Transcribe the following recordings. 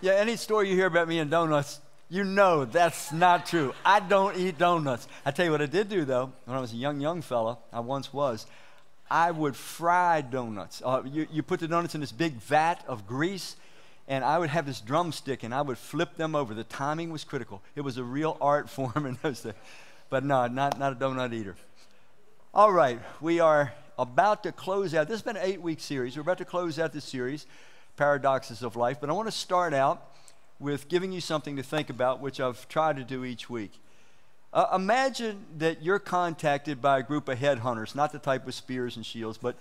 Yeah, any story you hear about me and donuts, you know that's not true. I don't eat donuts. I tell you what I did do though, when I was a young, young fella, I once was, I would fry donuts. Uh, you, you put the donuts in this big vat of grease, and I would have this drumstick and I would flip them over. The timing was critical. It was a real art form in those days. But no, not, not a donut eater. All right, we are about to close out. This has been an eight week series. We're about to close out this series paradoxes of life. But I want to start out with giving you something to think about, which I've tried to do each week. Uh, imagine that you're contacted by a group of headhunters, not the type with spears and shields, but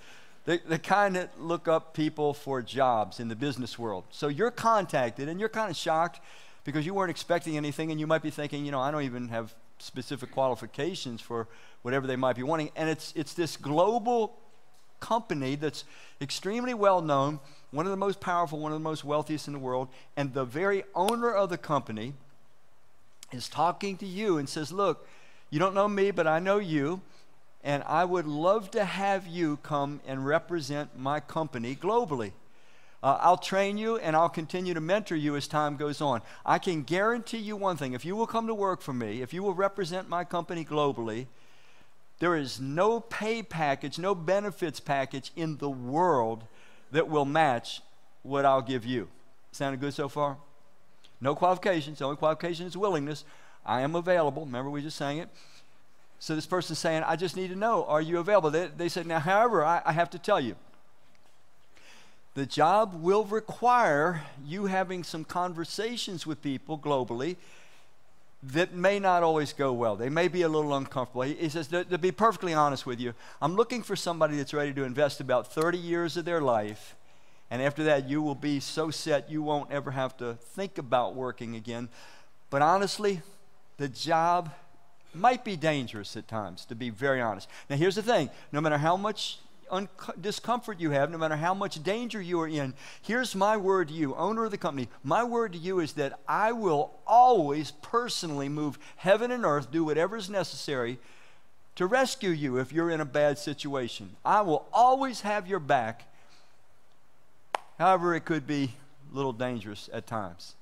the, the kind that look up people for jobs in the business world. So you're contacted and you're kind of shocked because you weren't expecting anything and you might be thinking, you know, I don't even have specific qualifications for whatever they might be wanting. And it's, it's this global company that's extremely well known one of the most powerful, one of the most wealthiest in the world, and the very owner of the company is talking to you and says, Look, you don't know me, but I know you, and I would love to have you come and represent my company globally. Uh, I'll train you and I'll continue to mentor you as time goes on. I can guarantee you one thing if you will come to work for me, if you will represent my company globally, there is no pay package, no benefits package in the world that will match what I'll give you. Sounded good so far? No qualifications. The only qualification is willingness. I am available. Remember, we just sang it. So this person's saying, I just need to know, are you available? They, they said, now, however, I, I have to tell you, the job will require you having some conversations with people globally that may not always go well. They may be a little uncomfortable. He, says, to, to, be perfectly honest with you, I'm looking for somebody that's ready to invest about 30 years of their life. And after that, you will be so set you won't ever have to think about working again. But honestly, the job might be dangerous at times, to be very honest. Now, here's the thing no matter how much un- discomfort you have, no matter how much danger you are in, here's my word to you, owner of the company. My word to you is that I will always personally move heaven and earth, do whatever is necessary to rescue you if you're in a bad situation. I will always have your back. However, it could be a little dangerous at times.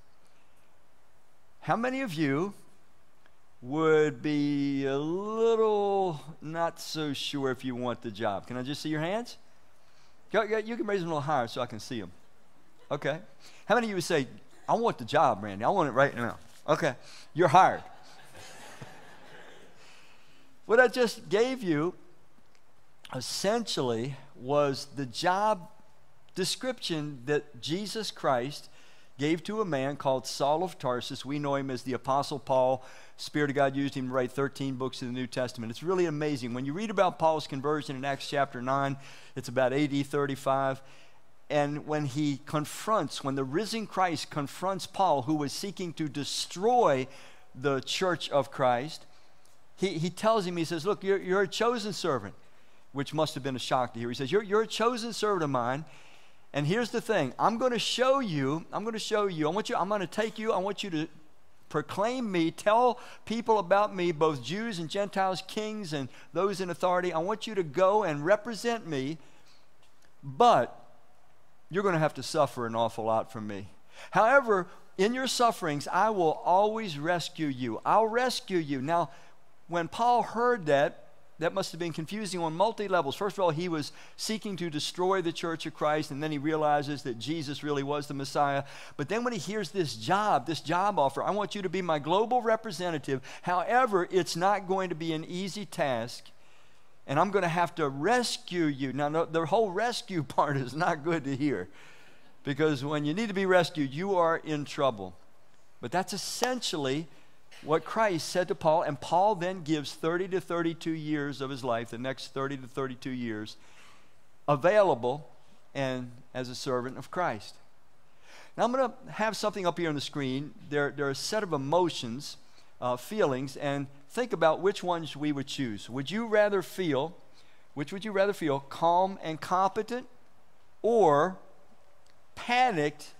How many of you would be a little not so sure if you want the job. Can I just see your hands? You can raise them a little higher so I can see them. Okay. How many of you would say, I want the job, Randy? I want it right now. Okay. You're hired. what I just gave you essentially was the job description that Jesus Christ gave to a man called Saul of Tarsus. We know him as the Apostle Paul. Spirit of God used him to write 13 books of the New Testament. It's really amazing. When you read about Paul's conversion in Acts chapter 9, it's about AD 35. And when he confronts, when the risen Christ confronts Paul, who was seeking to destroy the church of Christ, he, he tells him, he says, Look, you're, you're a chosen servant, which must have been a shock to hear. He says, You're, you're a chosen servant of mine. And here's the thing I'm going to show you, I'm going to show you, I want you, I'm going to take you, I want you to proclaim me, tell people about me, both Jews and Gentiles, kings and those in authority. I want you to go and represent me, but you're going to have to suffer an awful lot from me. However, in your sufferings, I will always rescue you. I'll rescue you. Now, when Paul heard that, that must have been confusing on multi levels. First of all, he was seeking to destroy the church of Christ, and then he realizes that Jesus really was the Messiah. But then when he hears this job, this job offer, I want you to be my global representative. However, it's not going to be an easy task, and I'm going to have to rescue you. Now, the whole rescue part is not good to hear because when you need to be rescued, you are in trouble. But that's essentially what Christ said to Paul, and Paul then gives 30 to 32 years of his life, the next 30 to 32 years, available and as a servant of Christ. Now, I'm going to have something up here on the screen. There, there are a set of emotions, uh, feelings, and think about which ones we would choose. Would you rather feel, which would you rather feel, calm and competent or panicked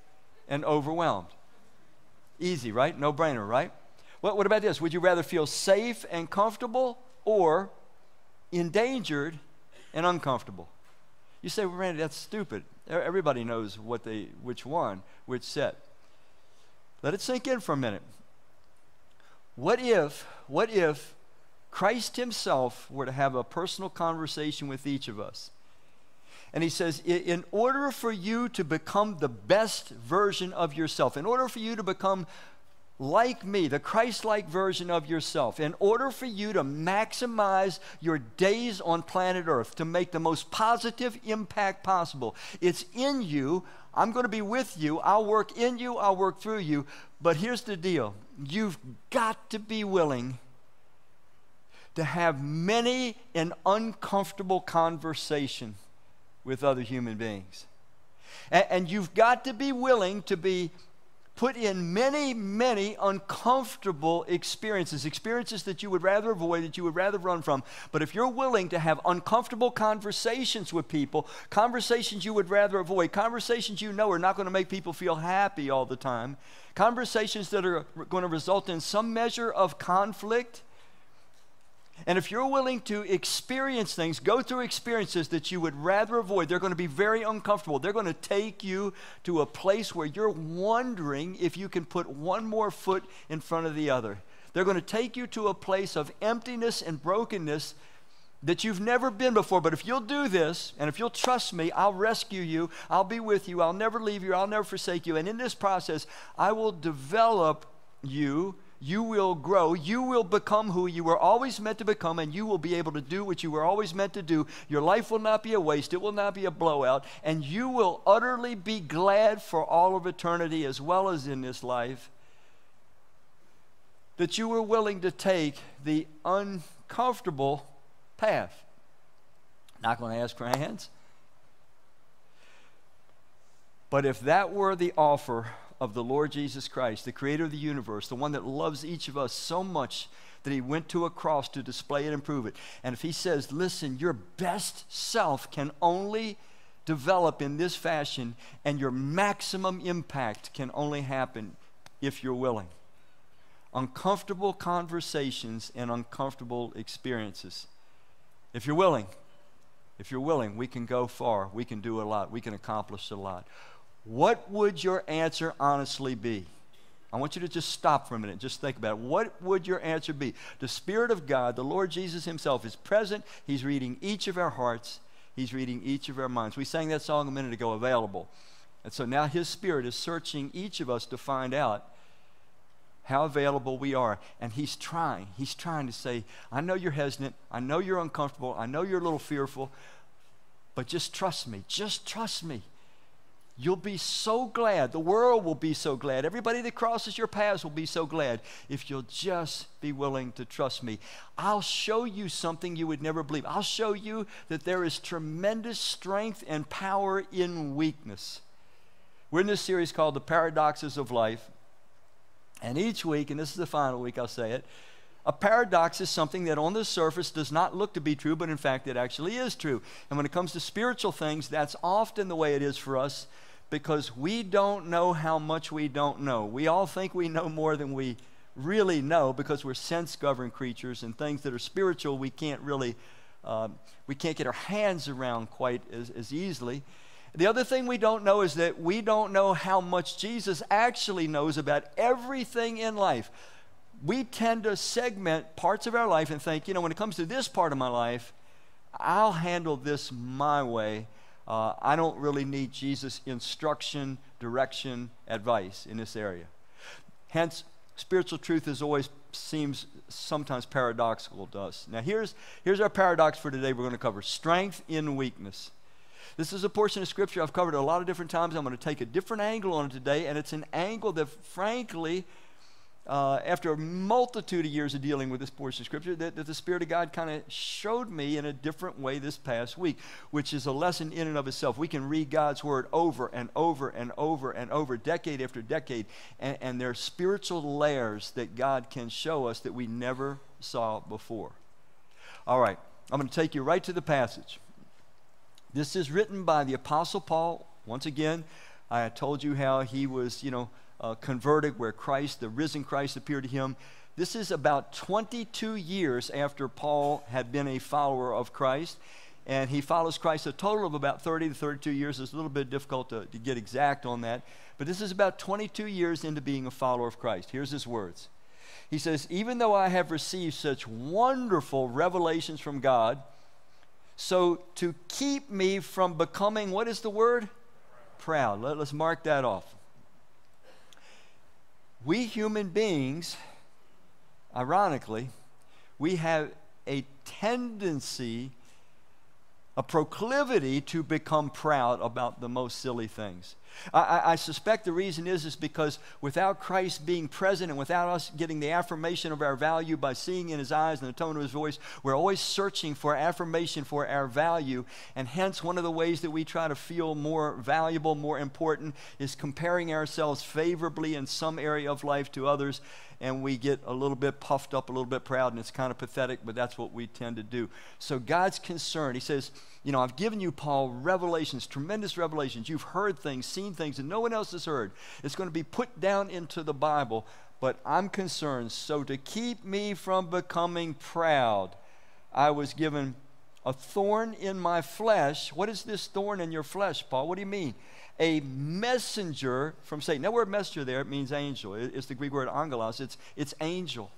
and overwhelmed? Easy, right? No brainer, right? What, what about this? Would you rather feel safe and comfortable or endangered and uncomfortable? You say, well, Randy, that's stupid. Everybody knows what they, which one, which set. Let it sink in for a minute. What if, what if Christ Himself were to have a personal conversation with each of us? And he says, in order for you to become the best version of yourself, in order for you to become like me, the Christ like version of yourself, in order for you to maximize your days on planet Earth, to make the most positive impact possible, it's in you. I'm going to be with you. I'll work in you, I'll work through you. But here's the deal you've got to be willing to have many an uncomfortable conversation with other human beings. And, and you've got to be willing to be put in many, many uncomfortable experiences, experiences that you would rather avoid, that you would rather run from. But if you're willing to have uncomfortable conversations with people, conversations you would rather avoid, conversations you know are not going to make people feel happy all the time, conversations that are going to result in some measure of conflict, and if you're willing to experience things, go through experiences that you would rather avoid, they're going to be very uncomfortable. They're going to take you to a place where you're wondering if you can put one more foot in front of the other. They're going to take you to a place of emptiness and brokenness that you've never been before. But if you'll do this, and if you'll trust me, I'll rescue you, I'll be with you, I'll never leave you, I'll never forsake you. And in this process, I will develop you you will grow. You will become who you were always meant to become, and you will be able to do what you were always meant to do. Your life will not be a waste, it will not be a blowout, and you will utterly be glad for all of eternity as well as in this life that you were willing to take the uncomfortable path. Not going to ask for hands. But if that were the offer of the Lord Jesus Christ, the creator of the universe, the one that loves each of us so much that he went to a cross to display it and prove it. And if he says, listen, your best self can only develop in this fashion, and your maximum impact can only happen if you're willing. Uncomfortable conversations and uncomfortable experiences. If you're willing, if you're willing, we can go far. We can do a lot. We can accomplish a lot. What would your answer honestly be? I want you to just stop for a minute just think about it. What would your answer be? The Spirit of God, the Lord Jesus Himself, is present. He's reading each of our hearts, He's reading each of our minds. We sang that song a minute ago, Available. And so now His Spirit is searching each of us to find out how available we are. And He's trying. He's trying to say, I know you're hesitant. I know you're uncomfortable. I know you're a little fearful. But just trust me. Just trust me. You'll be so glad. The world will be so glad. Everybody that crosses your paths will be so glad if you'll just be willing to trust me. I'll show you something you would never believe. I'll show you that there is tremendous strength and power in weakness. We're in this series called The Paradoxes of Life. And each week, and this is the final week, I'll say it, a paradox is something that on the surface does not look to be true, but in fact it actually is true. And when it comes to spiritual things, that's often the way it is for us because we don't know how much we don't know. We all think we know more than we really know because we're sense governed creatures and things that are spiritual we can't really uh, we can't get our hands around quite as, as easily the other thing we don't know is that we don't know how much jesus actually knows about everything in life we tend to segment parts of our life and think you know when it comes to this part of my life i'll handle this my way uh, I don't really need Jesus' instruction, direction, advice in this area. Hence, spiritual truth is always seems sometimes paradoxical to us. Now, here's, here's our paradox for today we're going to cover strength in weakness. This is a portion of scripture I've covered a lot of different times. I'm going to take a different angle on it today, and it's an angle that, frankly, uh, after a multitude of years of dealing with this portion of Scripture, that, that the Spirit of God kind of showed me in a different way this past week, which is a lesson in and of itself. We can read God's Word over and over and over and over, decade after decade, and, and there are spiritual layers that God can show us that we never saw before. All right, I'm going to take you right to the passage. This is written by the Apostle Paul. Once again, I told you how he was, you know, uh, converted, where Christ, the risen Christ, appeared to him. This is about 22 years after Paul had been a follower of Christ. and he follows Christ a total of about 30 to 32 years. It's a little bit difficult to, to get exact on that, but this is about 22 years into being a follower of Christ. Here's his words. He says, Even though I have received such wonderful revelations from God, so to keep me from becoming, what is the word? Proud. Let, us mark that off. We human beings, ironically, we have a tendency, a proclivity to become proud about the most silly things. I, I, suspect the reason is is because without Christ being present and without us getting the affirmation of our value by seeing in his eyes and the tone of his voice, we're always searching for affirmation for our value. And hence, one of the ways that we try to feel more valuable, more important, is comparing ourselves favorably in some area of life to others and we get a little bit puffed up, a little bit proud, and it's kind of pathetic, but that's what we tend to do. So God's concerned. He says, You know, I've given you, Paul, revelations, tremendous revelations. You've heard things, seen things that no one else has heard. It's going to be put down into the Bible, but I'm concerned. So to keep me from becoming proud, I was given a thorn in my flesh. What is this thorn in your flesh, Paul? What do you mean? A messenger from Satan. That word messenger there, it means angel. It's the Greek word angelos. It's, it's angel.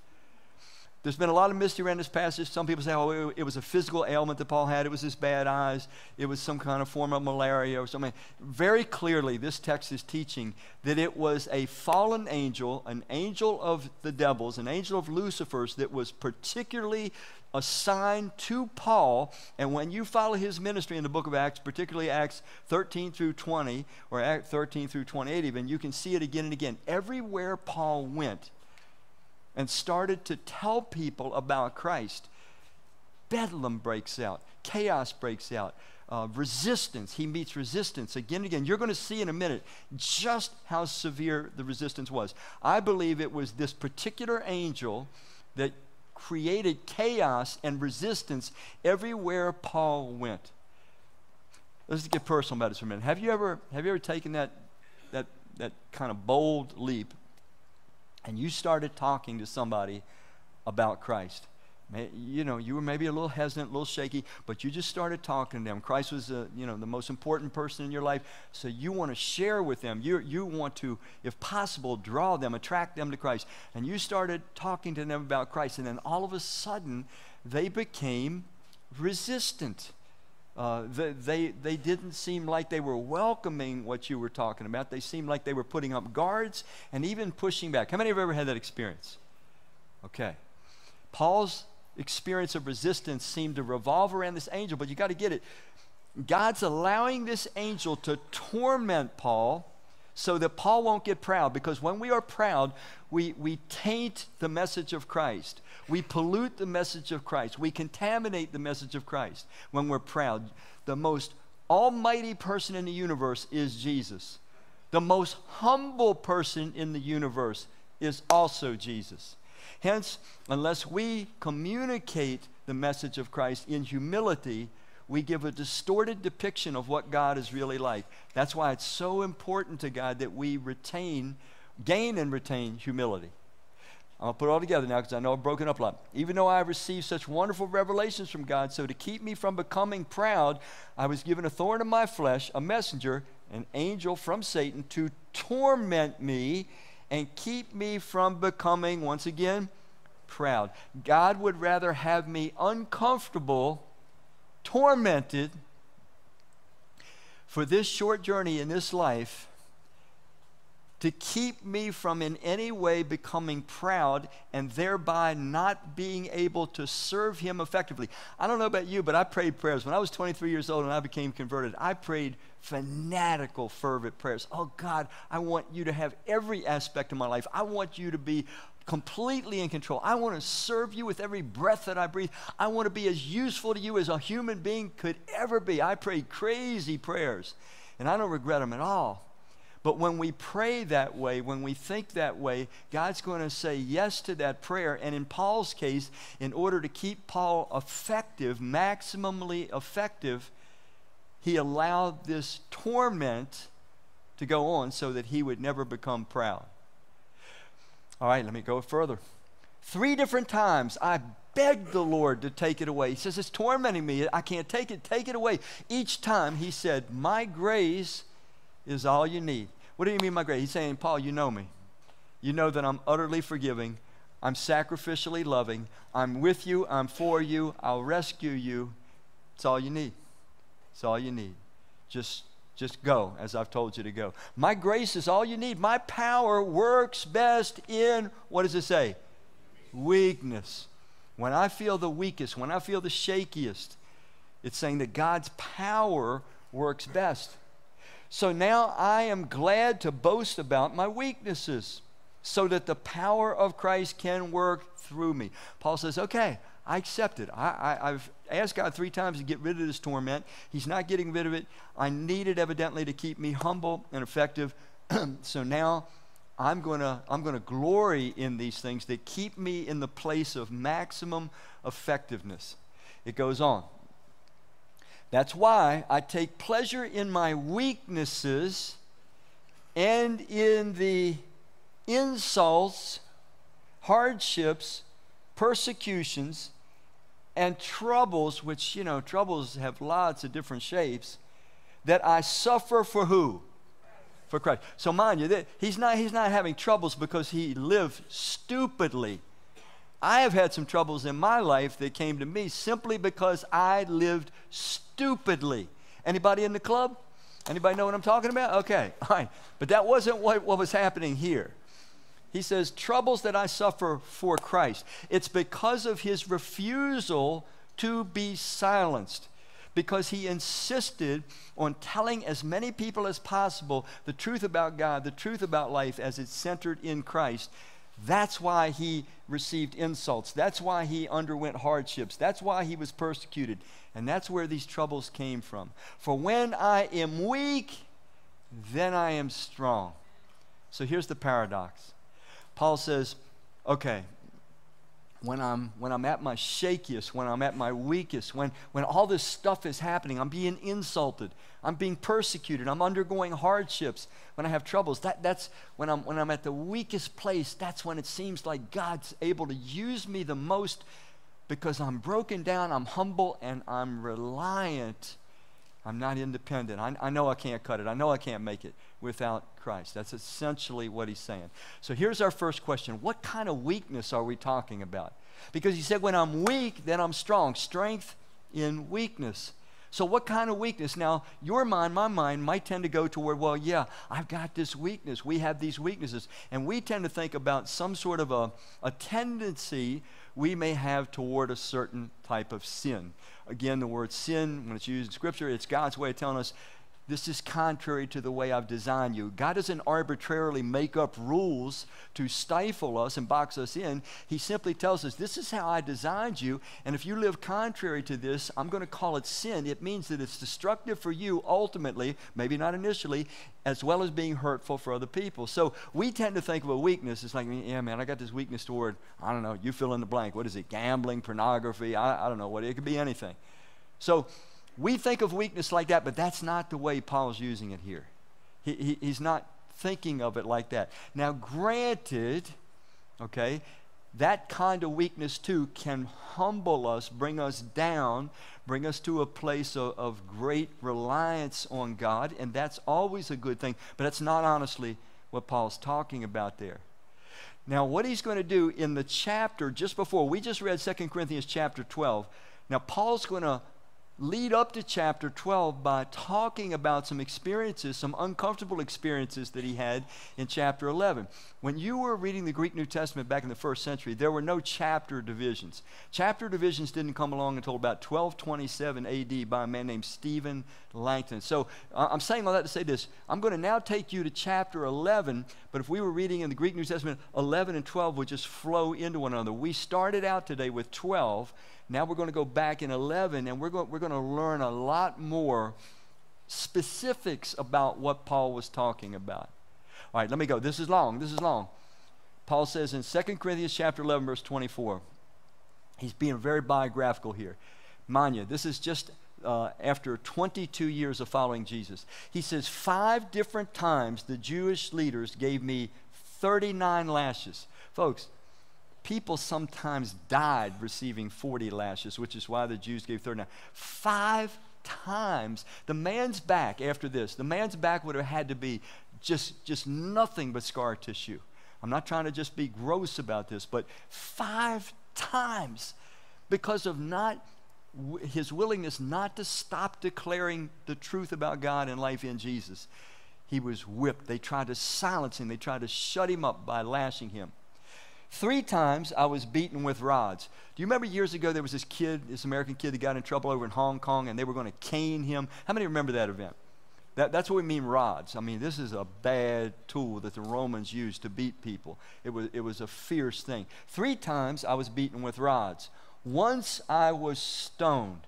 There's been a lot of mystery around this passage. Some people say, oh, it was a physical ailment that Paul had. It was his bad eyes. It was some kind of form of malaria or something. Very clearly, this text is teaching that it was a fallen angel, an angel of the devils, an angel of Lucifer's that was particularly assigned to Paul. And when you follow his ministry in the book of Acts, particularly Acts 13 through 20, or Acts 13 through 28 even, you can see it again and again. Everywhere Paul went and started to tell people about Christ, bedlam breaks out, chaos breaks out. Uh, resistance. He meets resistance again and again. You're going to see in a minute just how severe the resistance was. I believe it was this particular angel that created chaos and resistance everywhere Paul went. Let's get personal about this for a minute. Have you ever, have you ever taken that, that, that kind of bold leap and you started talking to somebody about Christ? You know, you were maybe a little hesitant, a little shaky, but you just started talking to them. Christ was, uh, you know, the most important person in your life, so you want to share with them. You, you want to, if possible, draw them, attract them to Christ. And you started talking to them about Christ, and then all of a sudden, they became resistant. Uh, they, they, they didn't seem like they were welcoming what you were talking about. They seemed like they were putting up guards and even pushing back. How many have ever had that experience? Okay. Paul's experience of resistance seemed to revolve around this angel, but you got to get it. God's allowing this angel to torment Paul so that Paul won't get proud because when we are proud, we, we taint the message of Christ. We pollute the message of Christ. We contaminate the message of Christ when we're proud. The most almighty person in the universe is Jesus. The most humble person in the universe is also Jesus. Hence, unless we communicate the message of Christ in humility, we give a distorted depiction of what God is really like. That's why it's so important to God that we retain, gain and retain humility. I'll put it all together now because I know I've broken up a lot. Even though I received such wonderful revelations from God, so to keep me from becoming proud, I was given a thorn in my flesh, a messenger, an angel from Satan to torment me and keep me from becoming, once again, proud. God would rather have me uncomfortable, tormented for this short journey in this life to keep me from in any way becoming proud and thereby not being able to serve him effectively. I don't know about you, but I prayed prayers. When I was 23 years old and I became converted, I prayed fanatical, fervent prayers. Oh God, I want you to have every aspect of my life. I want you to be completely in control. I want to serve you with every breath that I breathe. I want to be as useful to you as a human being could ever be. I prayed crazy prayers, and I don't regret them at all. But when we pray that way, when we think that way, God's going to say yes to that prayer. And in Paul's case, in order to keep Paul effective, maximally effective, he allowed this torment to go on so that he would never become proud. All right, let me go further. Three different times I begged the Lord to take it away. He says, It's tormenting me. I can't take it. Take it away. Each time he said, My grace is all you need. What do you mean, my grace? He's saying, Paul, you know me. You know that I'm utterly forgiving. I'm sacrificially loving. I'm with you. I'm for you. I'll rescue you. It's all you need. It's all you need. Just just go as I've told you to go. My grace is all you need. My power works best in what does it say? Weakness. When I feel the weakest, when I feel the shakiest, it's saying that God's power works best. So now I am glad to boast about my weaknesses so that the power of Christ can work through me. Paul says, okay, I accept it. I, have asked God three times to get rid of this torment. He's not getting rid of it. I need it evidently to keep me humble and effective. so now I'm going to I'm going to glory in these things that keep me in the place of maximum effectiveness. It goes on. That's why I take pleasure in my weaknesses and in the insults, hardships, persecutions, and troubles, which, you know, troubles have lots of different shapes, that I suffer for who? For Christ. So mind you, he's not, he's not having troubles because he lived stupidly. I have had some troubles in my life that came to me simply because I lived stupidly. Anybody in the club? Anybody know what I'm talking about? Okay, all right. But that wasn't what, what was happening here. He says, troubles that I suffer for Christ. It's because of his refusal to be silenced, because he insisted on telling as many people as possible the truth about God, the truth about life as it's centered in Christ. That's why he received insults. That's why he underwent hardships. That's why he was persecuted. And that's where these troubles came from. For when I am weak, then I am strong. So here's the paradox Paul says, okay, when I'm, when I'm at my shakiest, when I'm at my weakest, when, when all this stuff is happening, I'm being insulted, I'm being persecuted, I'm undergoing hardships, when I have troubles, that, that's when I'm, when I'm at the weakest place, that's when it seems like God's able to use me the most because I'm broken down, I'm humble, and I'm reliant I'm not independent. I, I, know I can't cut it. I know I can't make it without Christ. That's essentially what he's saying. So here's our first question What kind of weakness are we talking about? Because he said, when I'm weak, then I'm strong. Strength in weakness. So, what kind of weakness? Now, your mind, my mind, might tend to go toward, well, yeah, I've got this weakness. We have these weaknesses. And we tend to think about some sort of a, a tendency we may have toward a certain type of sin. Again, the word sin, when it's used in Scripture, it's God's way of telling us this is contrary to the way I've designed you. God doesn't arbitrarily make up rules to stifle us and box us in. He simply tells us, This is how I designed you, and if you live contrary to this, I'm going to call it sin. It means that it's destructive for you ultimately, maybe not initially, as well as being hurtful for other people. So we tend to think of a weakness. It's like, yeah, man, I got this weakness toward, I don't know, you fill in the blank. What is it? Gambling, pornography, I, I don't know what. It could be anything. So, we think of weakness like that, but that's not the way Paul's using it here. He, he, he's not thinking of it like that. Now, granted, okay, that kind of weakness too can humble us, bring us down, bring us to a place of, of great reliance on God, and that's always a good thing, but that's not honestly what Paul's talking about there. Now, what he's going to do in the chapter just before, we just read 2 Corinthians chapter 12. Now, Paul's going to lead up to chapter 12 by talking about some experiences, some uncomfortable experiences that he had in chapter 11. When you were reading the Greek New Testament back in the first century, there were no chapter divisions. Chapter divisions didn't come along until about 1227 AD by a man named Stephen Langton. So I'm saying all that to say this. I'm going to now take you to chapter 11, but if we were reading in the Greek New Testament, 11 and 12 would just flow into one another. We started out today with 12 now we're going to go back in 11 and we're going, we're going to learn a lot more specifics about what Paul was talking about. All right, let me go. This is long. This is long. Paul says in 2 Corinthians chapter 11 verse 24. He's being very biographical here. You, this is just uh, after 22 years of following Jesus. He says, Five different times the Jewish leaders gave me 39 lashes. Folks, people sometimes died receiving 40 lashes, which is why the Jews gave 39. Five times. The man's back after this, the man's back would have had to be just, just nothing but scar tissue. I'm not trying to just be gross about this, but five times because of not his willingness not to stop declaring the truth about God and life in Jesus. He was whipped. They tried to silence him. They tried to shut him up by lashing him. Three times I was beaten with rods. Do you remember years ago there was this kid, this American kid that got in trouble over in Hong Kong and they were going to cane him? How many remember that event? That, that's what we mean rods. I mean, this is a bad tool that the Romans used to beat people. It was, it was a fierce thing. Three times I was beaten with rods. Once I was stoned.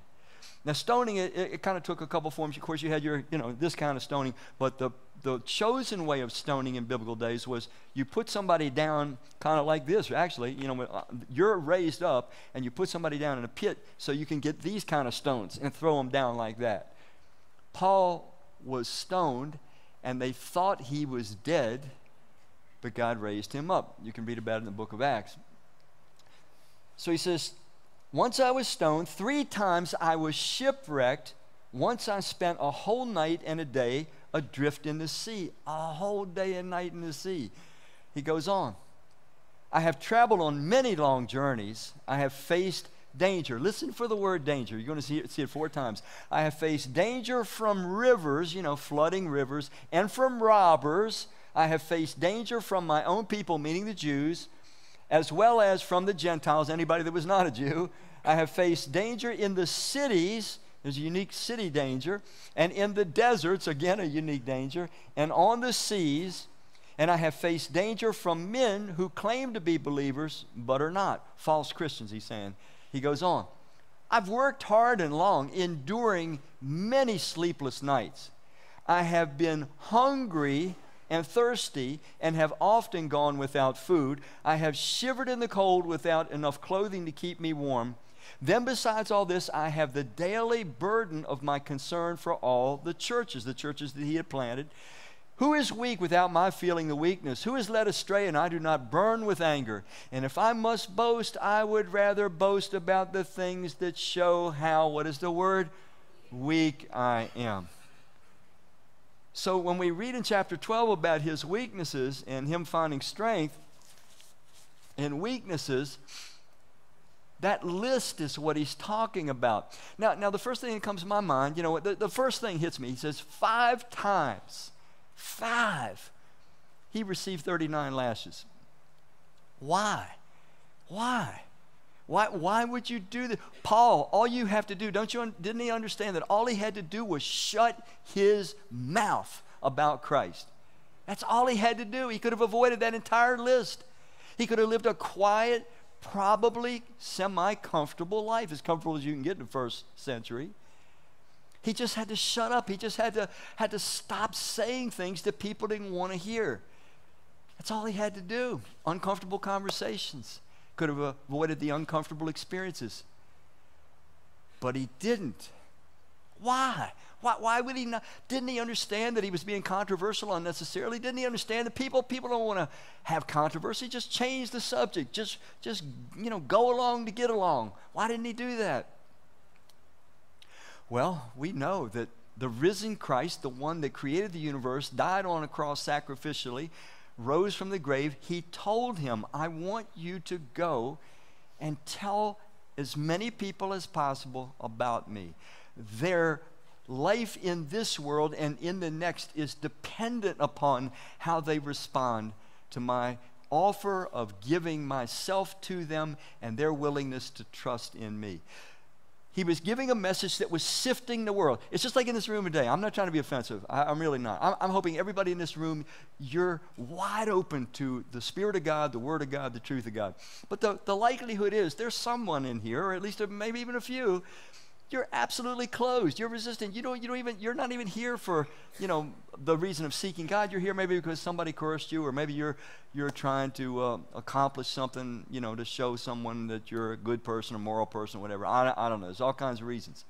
Now, stoning, it, it, it kind of took a couple forms. Of course, you had your, you know, this kind of stoning, but the, the chosen way of stoning in biblical days was you put somebody down kind of like this. Actually, you know, uh, you're raised up and you put somebody down in a pit so you can get these kind of stones and throw them down like that. Paul was stoned and they thought he was dead, but God raised him up. You can read about it in the book of Acts. So he says, once I was stoned, three times I was shipwrecked. Once I spent a whole night and a day adrift in the sea, a whole day and night in the sea. He goes on. I have traveled on many long journeys. I have faced danger. Listen for the word danger. You're going to see it, see it four times. I have faced danger from rivers, you know, flooding rivers, and from robbers. I have faced danger from my own people, meaning the Jews as well as from the Gentiles, anybody that was not a Jew. I have faced danger in the cities. There's a unique city danger. And in the deserts, again, a unique danger. And on the seas. And I have faced danger from men who claim to be believers but are not. False Christians, he's saying. He goes on. I've worked hard and long, enduring many sleepless nights. I have been hungry and thirsty and have often gone without food. I have shivered in the cold without enough clothing to keep me warm. Then, besides all this, I have the daily burden of my concern for all the churches, the churches that he had planted. Who is weak without my feeling the weakness? Who is led astray and I do not burn with anger? And if I must boast, I would rather boast about the things that show how, what is the word? Weak I am. So when we read in chapter 12 about his weaknesses and him finding strength in weaknesses, that list is what he's talking about. Now, now the first thing that comes to my mind, you know, the, the first thing hits me. He says, five times, five, he received 39 lashes. Why? Why? Why, why would you do that? Paul, all you have to do, don't you, didn't he understand that all he had to do was shut his mouth about Christ? That's all he had to do. He could have avoided that entire list. He could have lived a quiet, probably semi comfortable life, as comfortable as you can get in the first century. He just had to shut up. He just had to, had to stop saying things that people didn't want to hear. That's all he had to do. Uncomfortable conversations could have avoided the uncomfortable experiences. But he didn't. Why? Why, why would he not? Didn't he understand that he was being controversial unnecessarily? Didn't he understand that people, people don't want to have controversy? Just change the subject. Just, just, you know, go along to get along. Why didn't he do that? Well, we know that the risen Christ, the one that created the universe, died on a cross sacrificially, rose from the grave, he told him, I want you to go and tell as many people as possible about me. Their life in this world and in the next is dependent upon how they respond to my offer of giving myself to them and their willingness to trust in me. He was giving a message that was sifting the world. It's just like in this room today. I'm not trying to be offensive. I, am really not. I'm, I'm, hoping everybody in this room, you're wide open to the Spirit of God, the Word of God, the truth of God. But the, the likelihood is there's someone in here, or at least maybe even a few, you're absolutely closed. You're resistant. You don't, you don't even, you're not even here for, you know, the reason of seeking God. You're here maybe because somebody cursed you, or maybe you're, you're trying to uh, accomplish something, you know, to show someone that you're a good person, a moral person, whatever. I, I don't know. There's all kinds of reasons.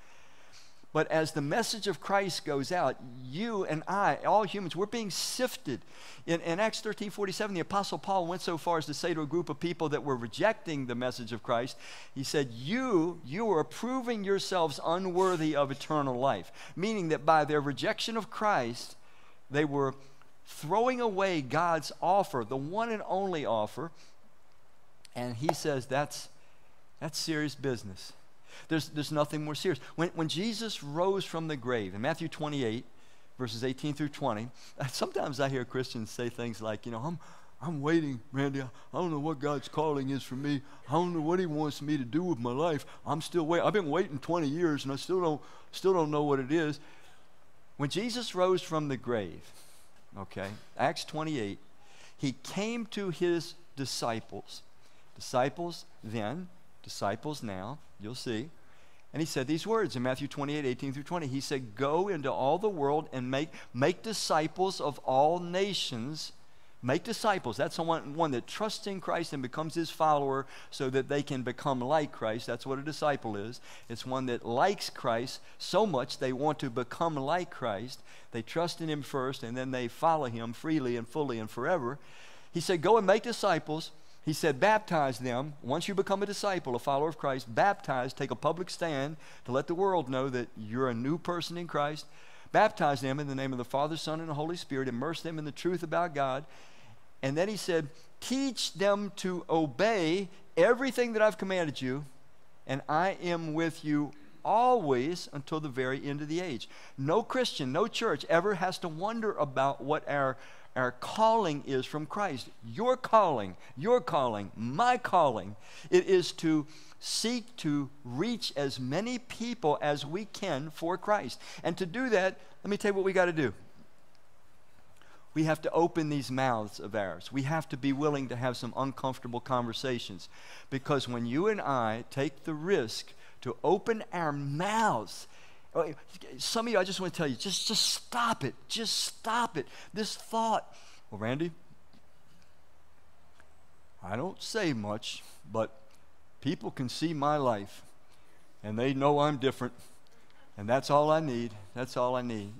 But as the message of Christ goes out, you and I, all humans, we're being sifted. In, in, Acts 13 47, the Apostle Paul went so far as to say to a group of people that were rejecting the message of Christ, he said, You, you are proving yourselves unworthy of eternal life. Meaning that by their rejection of Christ, they were throwing away God's offer, the one and only offer. And he says that's, that's serious business. There's, there's nothing more serious. When, when Jesus rose from the grave, in Matthew 28, verses 18 through 20, sometimes I hear Christians say things like, you know, I'm, I'm waiting, Randy. I don't know what God's calling is for me. I don't know what He wants me to do with my life. I'm still waiting. I've been waiting 20 years and I still don't, still don't know what it is. When Jesus rose from the grave, okay, Acts 28, He came to His disciples. Disciples then, disciples now, you'll see. And he said these words in Matthew 28, 18 through 20. He said, Go into all the world and make, make disciples of all nations. Make disciples. That's someone one that trusts in Christ and becomes his follower so that they can become like Christ. That's what a disciple is. It's one that likes Christ so much they want to become like Christ. They trust in him first and then they follow him freely and fully and forever. He said, Go and make disciples he said, baptize them. Once you become a disciple, a follower of Christ, baptize, take a public stand to let the world know that you're a new person in Christ. Baptize them in the name of the Father, Son, and the Holy Spirit. Immerse them in the truth about God. And then he said, teach them to obey everything that I've commanded you, and I am with you always until the very end of the age. No Christian, no church ever has to wonder about what our our calling is from Christ. Your calling, your calling, my calling, it is to seek to reach as many people as we can for Christ. And to do that, let me tell you what we got to do. We have to open these mouths of ours. We have to be willing to have some uncomfortable conversations. Because when you and I take the risk to open our mouths some of you, I just want to tell you, just, just stop it. Just stop it. This thought, well, Randy, I don't say much, but people can see my life and they know I'm different. And that's all I need. That's all I need.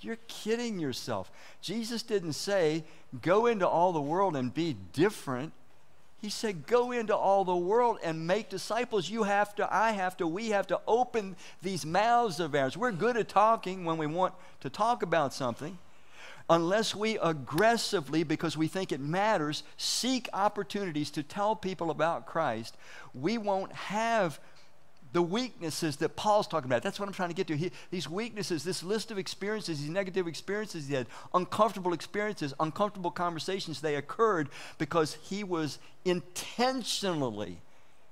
You're kidding yourself. Jesus didn't say, go into all the world and be different. He said, Go into all the world and make disciples. You have to, I have to, we have to open these mouths of ours. We're good at talking when we want to talk about something. Unless we aggressively, because we think it matters, seek opportunities to tell people about Christ, we won't have the weaknesses that Paul's talking about. That's what I'm trying to get to. He, these weaknesses, this list of experiences, these negative experiences he had, uncomfortable experiences, uncomfortable conversations, they occurred because he was intentionally,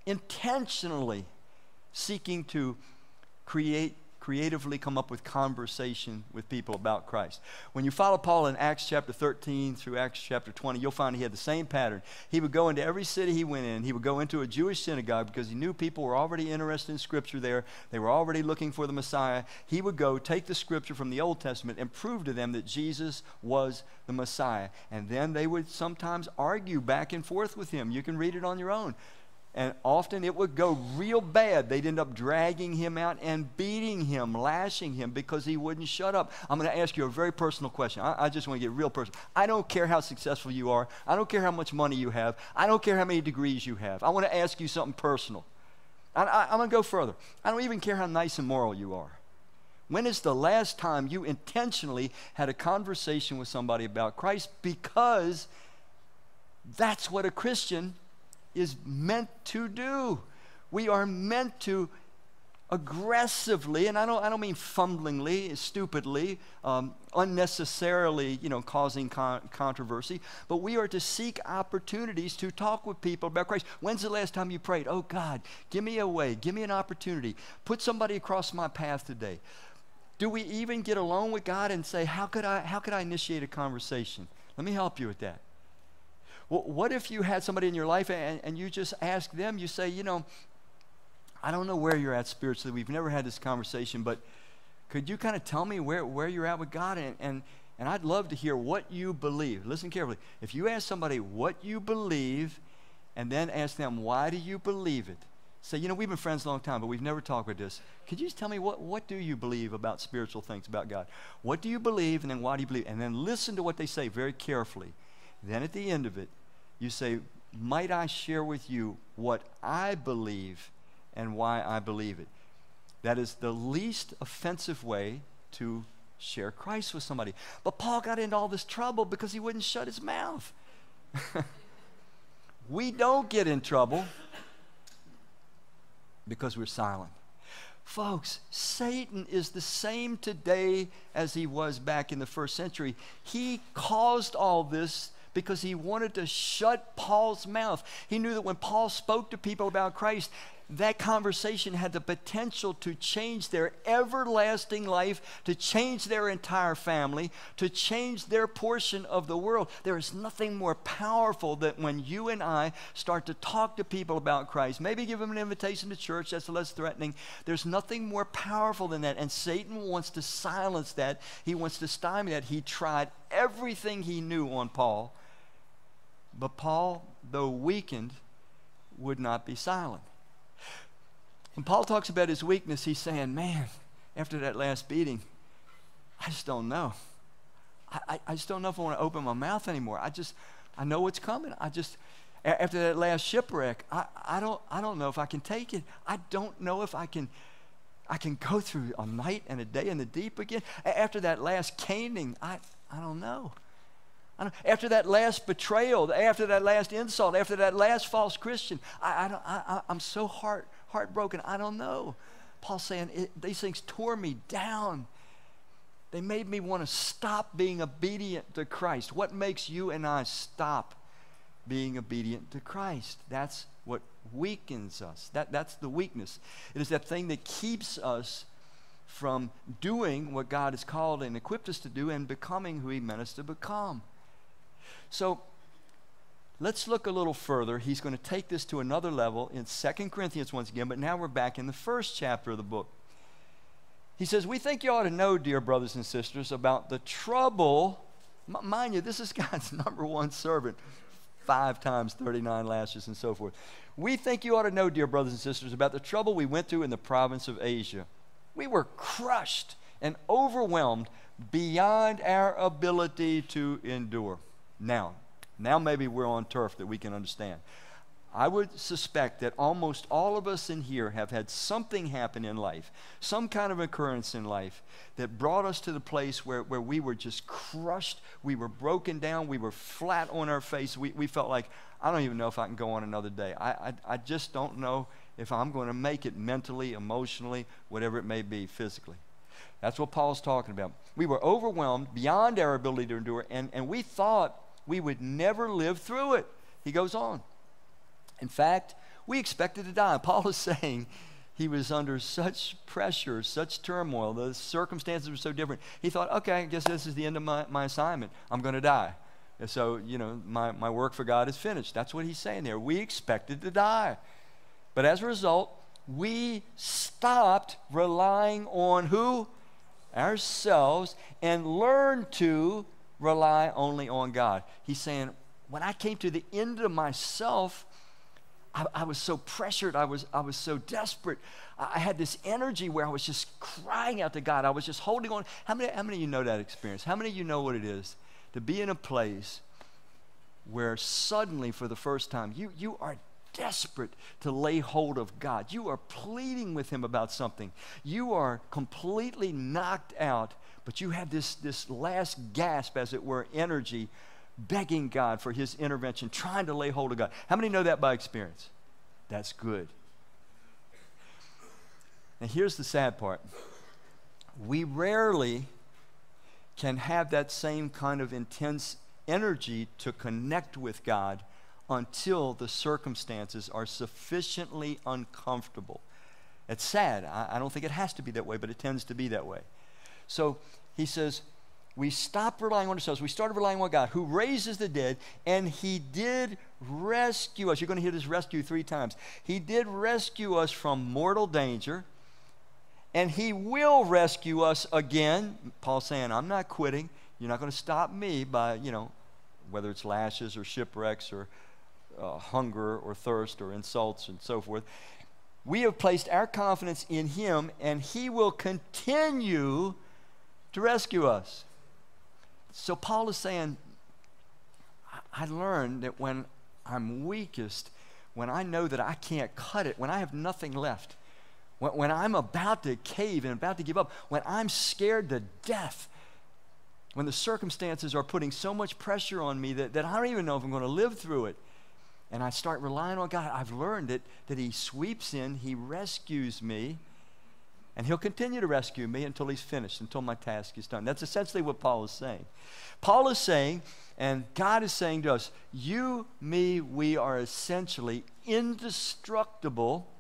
intentionally seeking to create creatively come up with conversation with people about Christ. When you follow Paul in Acts chapter 13 through Acts chapter 20, you'll find he had the same pattern. He would go into every city he went in. He would go into a Jewish synagogue because he knew people were already interested in Scripture there. They were already looking for the Messiah. He would go take the Scripture from the Old Testament and prove to them that Jesus was the Messiah. And then they would sometimes argue back and forth with him. You can read it on your own. And often it would go real bad. They'd end up dragging him out and beating him, lashing him because he wouldn't shut up. I'm going to ask you a very personal question. I, I, just want to get real personal. I don't care how successful you are. I don't care how much money you have. I don't care how many degrees you have. I want to ask you something personal. I, I, I'm going to go further. I don't even care how nice and moral you are. When is the last time you intentionally had a conversation with somebody about Christ? Because that's what a Christian is meant to do. We are meant to aggressively, and I don't, I don't mean fumblingly, stupidly, um, unnecessarily, you know, causing con- controversy, but we are to seek opportunities to talk with people about Christ. When's the last time you prayed? Oh God, give me a way, give me an opportunity, put somebody across my path today. Do we even get alone with God and say, how could I, how could I initiate a conversation? Let me help you with that. What if you had somebody in your life and, and you just ask them, you say, you know, I don't know where you're at spiritually. We've never had this conversation, but could you kind of tell me where, where you're at with God? And, and, and I'd love to hear what you believe. Listen carefully. If you ask somebody what you believe and then ask them, why do you believe it? say, you know, we've been friends a long time, but we've never talked about this. Could you just tell me what, what do you believe about spiritual things, about God? What do you believe, and then why do you believe? And then listen to what they say very carefully. Then at the end of it, you say, might I share with you what I believe and why I believe it? That is the least offensive way to share Christ with somebody. But Paul got into all this trouble because he wouldn't shut his mouth. we don't get in trouble because we're silent. Folks, Satan is the same today as he was back in the first century. He caused all this because he wanted to shut Paul's mouth. He knew that when Paul spoke to people about Christ, that conversation had the potential to change their everlasting life, to change their entire family, to change their portion of the world. There is nothing more powerful than when you and I start to talk to people about Christ. Maybe give them an invitation to church, that's less threatening. There's nothing more powerful than that. And Satan wants to silence that, he wants to stymie that. He tried everything he knew on Paul. But Paul, though weakened, would not be silent. When Paul talks about his weakness, he's saying, Man, after that last beating, I just don't know. I, I, I just don't know if I want to open my mouth anymore. I just, I know what's coming. I just, after that last shipwreck, I, I, don't, I don't know if I can take it. I don't know if I can, I can go through a night and a day in the deep again. After that last caning, I, I don't know. After that last betrayal, after that last insult, after that last false Christian, I, I don't, I, I'm so heart, heartbroken. I don't know. Paul's saying these things tore me down. They made me want to stop being obedient to Christ. What makes you and I stop being obedient to Christ? That's what weakens us. That, that's the weakness. It is that thing that keeps us from doing what God has called and equipped us to do and becoming who He meant us to become. So Let's look a little further. He's going to take this to another level in 2 Corinthians once again, but now we're back in the first chapter of the book. He says, We think you ought to know, dear brothers and sisters, about the trouble. Mind you, this is God's number one servant, five times 39 lashes and so forth. We think you ought to know, dear brothers and sisters, about the trouble we went through in the province of Asia. We were crushed and overwhelmed beyond our ability to endure. Now, now maybe we're on turf that we can understand. I would suspect that almost all of us in here have had something happen in life, some kind of occurrence in life that brought us to the place where, where we were just crushed, we were broken down, we were flat on our face. We, we felt like, I don't even know if I can go on another day. I, I, I just don't know if I'm going to make it mentally, emotionally, whatever it may be, physically. That's what Paul's talking about. We were overwhelmed beyond our ability to endure, and, and we thought we would never live through it. He goes on. In fact, we expected to die. Paul is saying he was under such pressure, such turmoil, the circumstances were so different. He thought, okay, I guess this is the end of my, my assignment. I'm going to die. And so, you know, my, my work for God is finished. That's what he's saying there. We expected to die. But as a result, we stopped relying on who? Ourselves and learned to rely only on God. He's saying, when I came to the end of myself, I, I, was so pressured. I was, I was so desperate. I, had this energy where I was just crying out to God. I was just holding on. How many, how many of you know that experience? How many of you know what it is to be in a place where suddenly, for the first time, you, you are desperate to lay hold of God. You are pleading with Him about something. You are completely knocked out but you have this, this last gasp, as it were, energy, begging God for His intervention, trying to lay hold of God. How many know that by experience? That's good. And here's the sad part we rarely can have that same kind of intense energy to connect with God until the circumstances are sufficiently uncomfortable. It's sad. I, I, don't think it has to be that way, but it tends to be that way. So he says, we stopped relying on ourselves. We started relying on God who raises the dead, and He did rescue us. You're going to hear this rescue three times. He did rescue us from mortal danger, and He will rescue us again. Paul's saying, I'm not quitting. You're not going to stop me by, you know, whether it's lashes or shipwrecks or uh, hunger or thirst or insults and so forth. We have placed our confidence in Him, and He will continue to rescue us. So, Paul is saying, I learned that when I'm weakest, when I know that I can't cut it, when I have nothing left, when, when I'm about to cave and about to give up, when I'm scared to death, when the circumstances are putting so much pressure on me that, that I don't even know if I'm going to live through it, and I start relying on God, I've learned that, that He sweeps in, He rescues me, and He'll continue to rescue me until He's finished, until my task is done. That's essentially what Paul is saying. Paul is saying, and God is saying to us, You, me, we are essentially indestructible.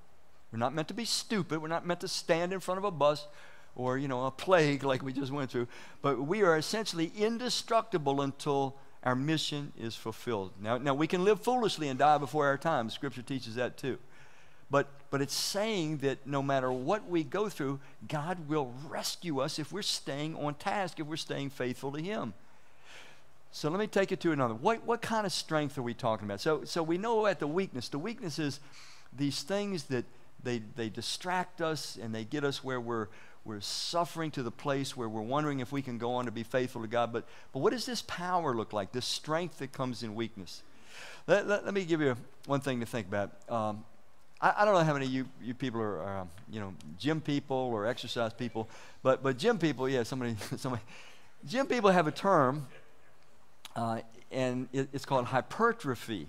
We're not meant to be stupid. We're not meant to stand in front of a bus or, you know, a plague like we just went through. But we are essentially indestructible until our mission is fulfilled. Now, now we can live foolishly and die before our time. Scripture teaches that too. But, but it's saying that no matter what we go through, God will rescue us if we're staying on task, if we're staying faithful to Him. So let me take it to another. What, what kind of strength are we talking about? So, so we know at the weakness. The weakness is these things that they, they distract us and they get us where we're, we're suffering to the place where we're wondering if we can go on to be faithful to God. But, but what does this power look like, this strength that comes in weakness? Let, let, let me give you one thing to think about. Um, I, I, don't know how many of you, you people are, are um, you know, gym people or exercise people, but, but gym people, yeah, somebody, somebody, gym people have a term, uh, and it, it's called hypertrophy.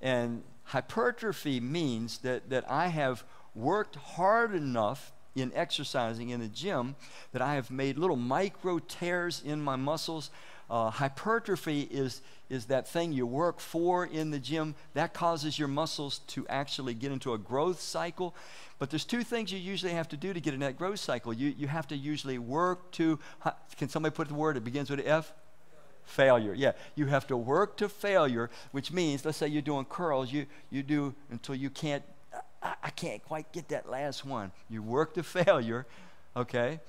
And hypertrophy means that, that I have worked hard enough in exercising in the gym that I have made little micro tears in my muscles. Uh, hypertrophy is, is that thing you work for in the gym that causes your muscles to actually get into a growth cycle. But there's two things you usually have to do to get in that growth cycle. You, you have to usually work to, can somebody put the word, it begins with F? Failure. Yeah, you have to work to failure, which means, let's say you're doing curls, you, you do until you can't I, I can't quite get that last one. You work to failure, okay?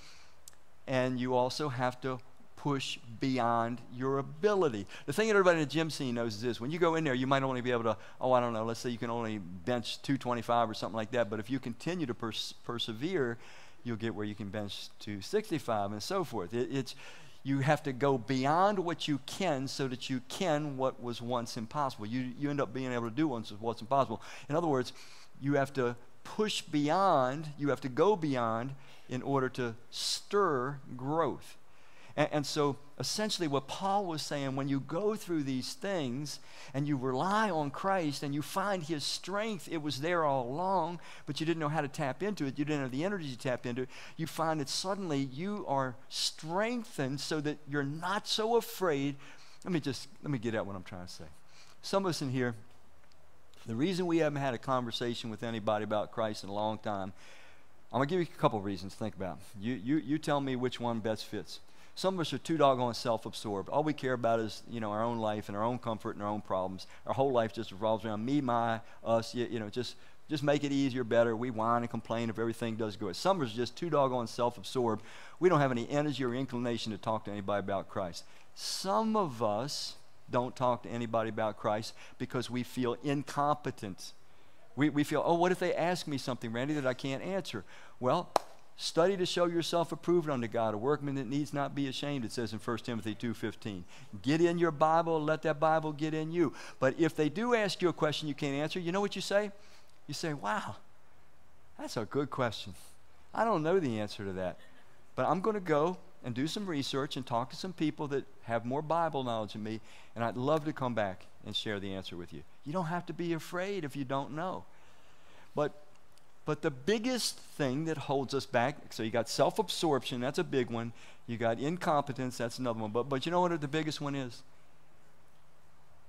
And you also have to push beyond your ability. The thing that everybody in the gym scene knows is this when you go in there, you might only be able to, oh, I don't know, let's say you can only bench 225 or something like that, but if you continue to pers- persevere, you'll get where you can bench 265 and so forth. It, it's, you have to go beyond what you can so that you can what was once impossible. You, you end up being able to do what's impossible. In other words, you have to push beyond, you have to go beyond in order to stir growth. And, and, so, essentially, what Paul was saying when you go through these things and you rely on Christ and you find his strength, it was there all along, but you didn't know how to tap into it, you didn't have the energy to tap into it, you find that suddenly you are strengthened so that you're not so afraid. Let me just, let me get at what I'm trying to say. Some of us in here, the reason we haven't had a conversation with anybody about Christ in a long time, I'm going to give you a couple of reasons to think about. You, you, you tell me which one best fits. Some of us are too doggone self-absorbed. All we care about is, you know, our own life and our own comfort and our own problems. Our whole life just revolves around me, my, us, you, you know, just, just make it easier, better. We whine and complain if everything does good. Some of us are just too doggone self-absorbed. We don't have any energy or inclination to talk to anybody about Christ. Some of us don't talk to anybody about Christ because we feel incompetent. We, we feel, oh, what if they ask me something, Randy, that I can't answer? Well, study to show yourself approved unto God, a workman that needs not be ashamed, it says in 1 Timothy 2.15. Get in your Bible, let that Bible get in you. But if they do ask you a question you can't answer, you know what you say? You say, wow, that's a good question. I don't know the answer to that. But I'm going to go and do some research and talk to some people that have more Bible knowledge than me, and I'd love to come back and share the answer with you. You don't have to be afraid if you don't know. But but the biggest thing that holds us back, so you got self-absorption, that's a big one. You got incompetence, that's another one. But but you know what the biggest one is?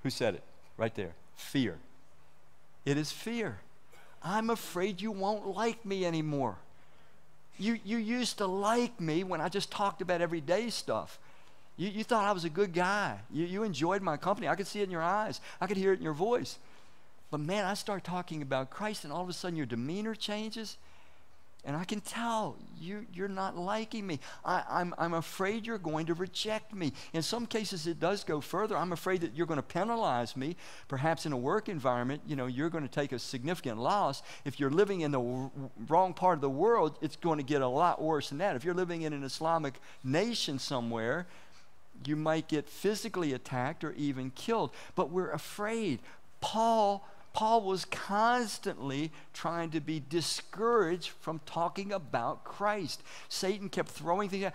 Who said it? Right there. Fear. It is fear. I'm afraid you won't like me anymore. You, you used to like me when I just talked about everyday stuff. You, you thought I was a good guy. You, you enjoyed my company. I could see it in your eyes, I could hear it in your voice. But man, I start talking about Christ, and all of a sudden your demeanor changes. And I can tell you, you're not liking me. I, I'm, I'm afraid you're going to reject me. In some cases, it does go further. I'm afraid that you're going to penalize me. Perhaps in a work environment, you know, you're going to take a significant loss. If you're living in the w- wrong part of the world, it's going to get a lot worse than that. If you're living in an Islamic nation somewhere, you might get physically attacked or even killed. But we're afraid. Paul Paul was constantly trying to be discouraged from talking about Christ. Satan kept throwing things out.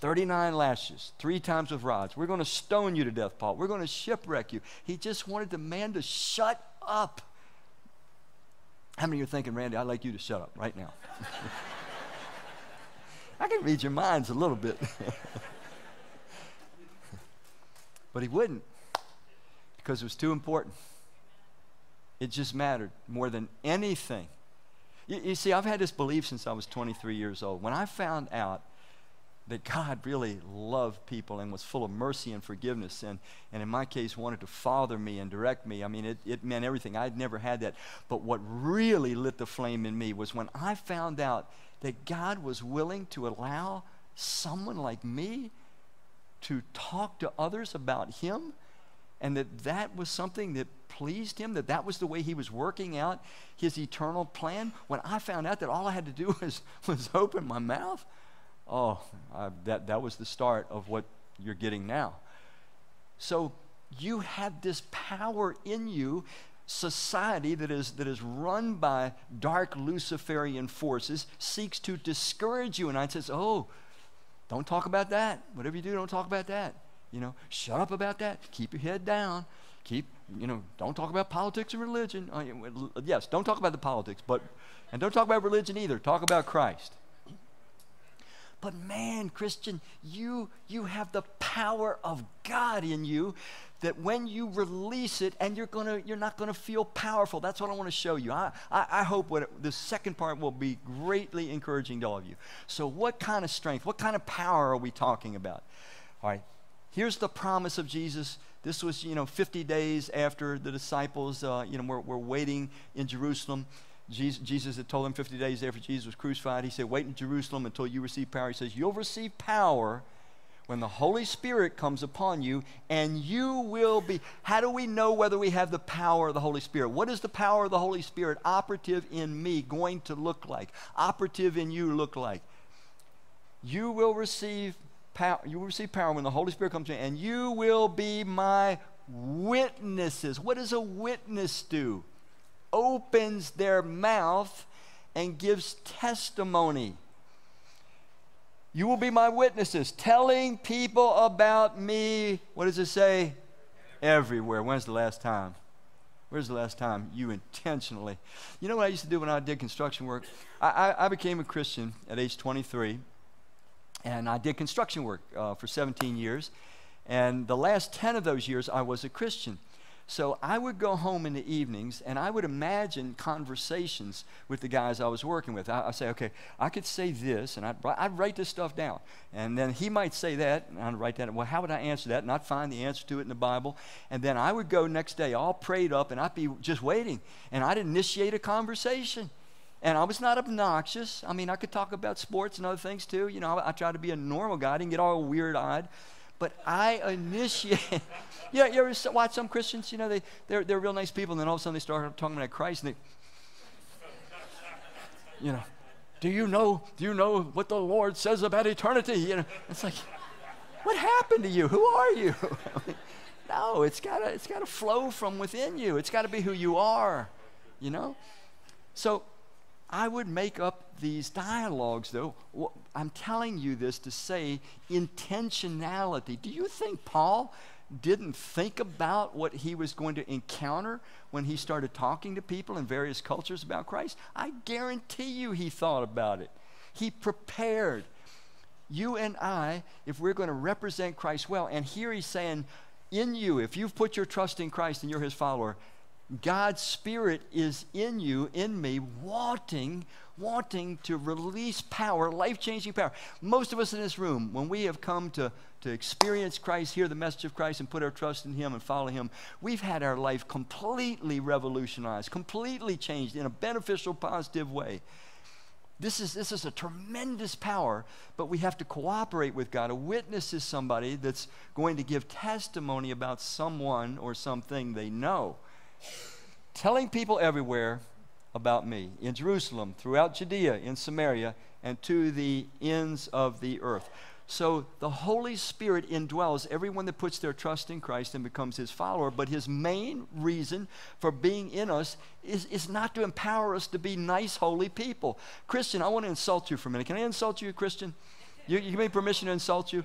39 lashes, three times with rods. We're going to stone you to death, Paul. We're going to shipwreck you. He just wanted the man to shut up. How many of you are thinking, Randy, I'd like you to shut up right now? I can read your minds a little bit. but he wouldn't because it was too important. It just mattered more than anything. You, you, see, I've had this belief since I was 23 years old. When I found out that God really loved people and was full of mercy and forgiveness, and, and in my case, wanted to father me and direct me, I mean, it, it meant everything. I'd never had that. But what really lit the flame in me was when I found out that God was willing to allow someone like me to talk to others about Him and that that was something that pleased him, that that was the way he was working out his eternal plan, when I found out that all I had to do was, was open my mouth, oh, I, that, that was the start of what you're getting now. So you have this power in you society that is, that is run by dark Luciferian forces seeks to discourage you. And I says, oh, don't talk about that. Whatever you do, don't talk about that. You know, shut up about that. Keep your head down. Keep, you know, don't talk about politics and religion. Uh, yes, don't talk about the politics, but, and don't talk about religion either. Talk about Christ. But man, Christian, you, you have the power of God in you that when you release it and you're, gonna, you're not to feel powerful. That's what I want to show you. I, I, I hope what it, the second part will be greatly encouraging to all of you. So, what kind of strength, what kind of power are we talking about? All right, Here's the promise of Jesus. This was, you know, 50 days after the disciples, uh, you know, were, were waiting in Jerusalem. Jesus, Jesus had told them 50 days after Jesus was crucified, he said, Wait in Jerusalem until you receive power. He says, You'll receive power when the Holy Spirit comes upon you, and you will be. How do we know whether we have the power of the Holy Spirit? What is the power of the Holy Spirit operative in me going to look like? Operative in you look like? You will receive power, you will receive power when the Holy Spirit comes in, and you will be my witnesses. What does a witness do? Opens their mouth and gives testimony. You will be my witnesses, telling people about me. What does it say? Everywhere. When's the last time? Where's the last time you intentionally? You know what I used to do when I did construction work? I, I, I became a Christian at age 23 and I did construction work uh, for 17 years. And the last 10 of those years, I was a Christian. So I would go home in the evenings and I would imagine conversations with the guys I was working with. I, would say, okay, I could say this, and I'd, I'd, write this stuff down. And then he might say that, and I'd write that. Well, how would I answer that? And I'd find the answer to it in the Bible. And then I would go next day all prayed up, and I'd be just waiting. And I'd initiate a conversation. And I was not obnoxious. I mean, I could talk about sports and other things too. You know, I, I tried to be a normal guy. I didn't get all weird eyed. But I initiate. you, know, you ever watch some Christians? You know, they, they're, they're real nice people, and then all of a sudden they start talking about Christ, and they, you know, do you know, do you know what the Lord says about eternity? You know, it's like, what happened to you? Who are you? no, it's gotta, it's gotta flow from within you. It's gotta be who you are, you know? So I would make up these dialogues, though. I'm telling you this to say intentionality. Do you think Paul didn't think about what he was going to encounter when he started talking to people in various cultures about Christ? I guarantee you he thought about it. He prepared. You and I, if we're going to represent Christ well, and here he's saying, in you, if you've put your trust in Christ and you're his follower, God's Spirit is in you, in me, wanting, wanting to release power, life changing power. Most of us in this room, when we have come to, to experience Christ, hear the message of Christ, and put our trust in Him and follow Him, we've had our life completely revolutionized, completely changed in a beneficial, positive way. This is, this is a tremendous power, but we have to cooperate with God. A witness is somebody that's going to give testimony about someone or something they know. Telling people everywhere about me in Jerusalem, throughout Judea, in Samaria, and to the ends of the earth. So the Holy Spirit indwells everyone that puts their trust in Christ and becomes his follower. But his main reason for being in us is, is not to empower us to be nice, holy people. Christian, I want to insult you for a minute. Can I insult you, Christian? You, you give me permission to insult you?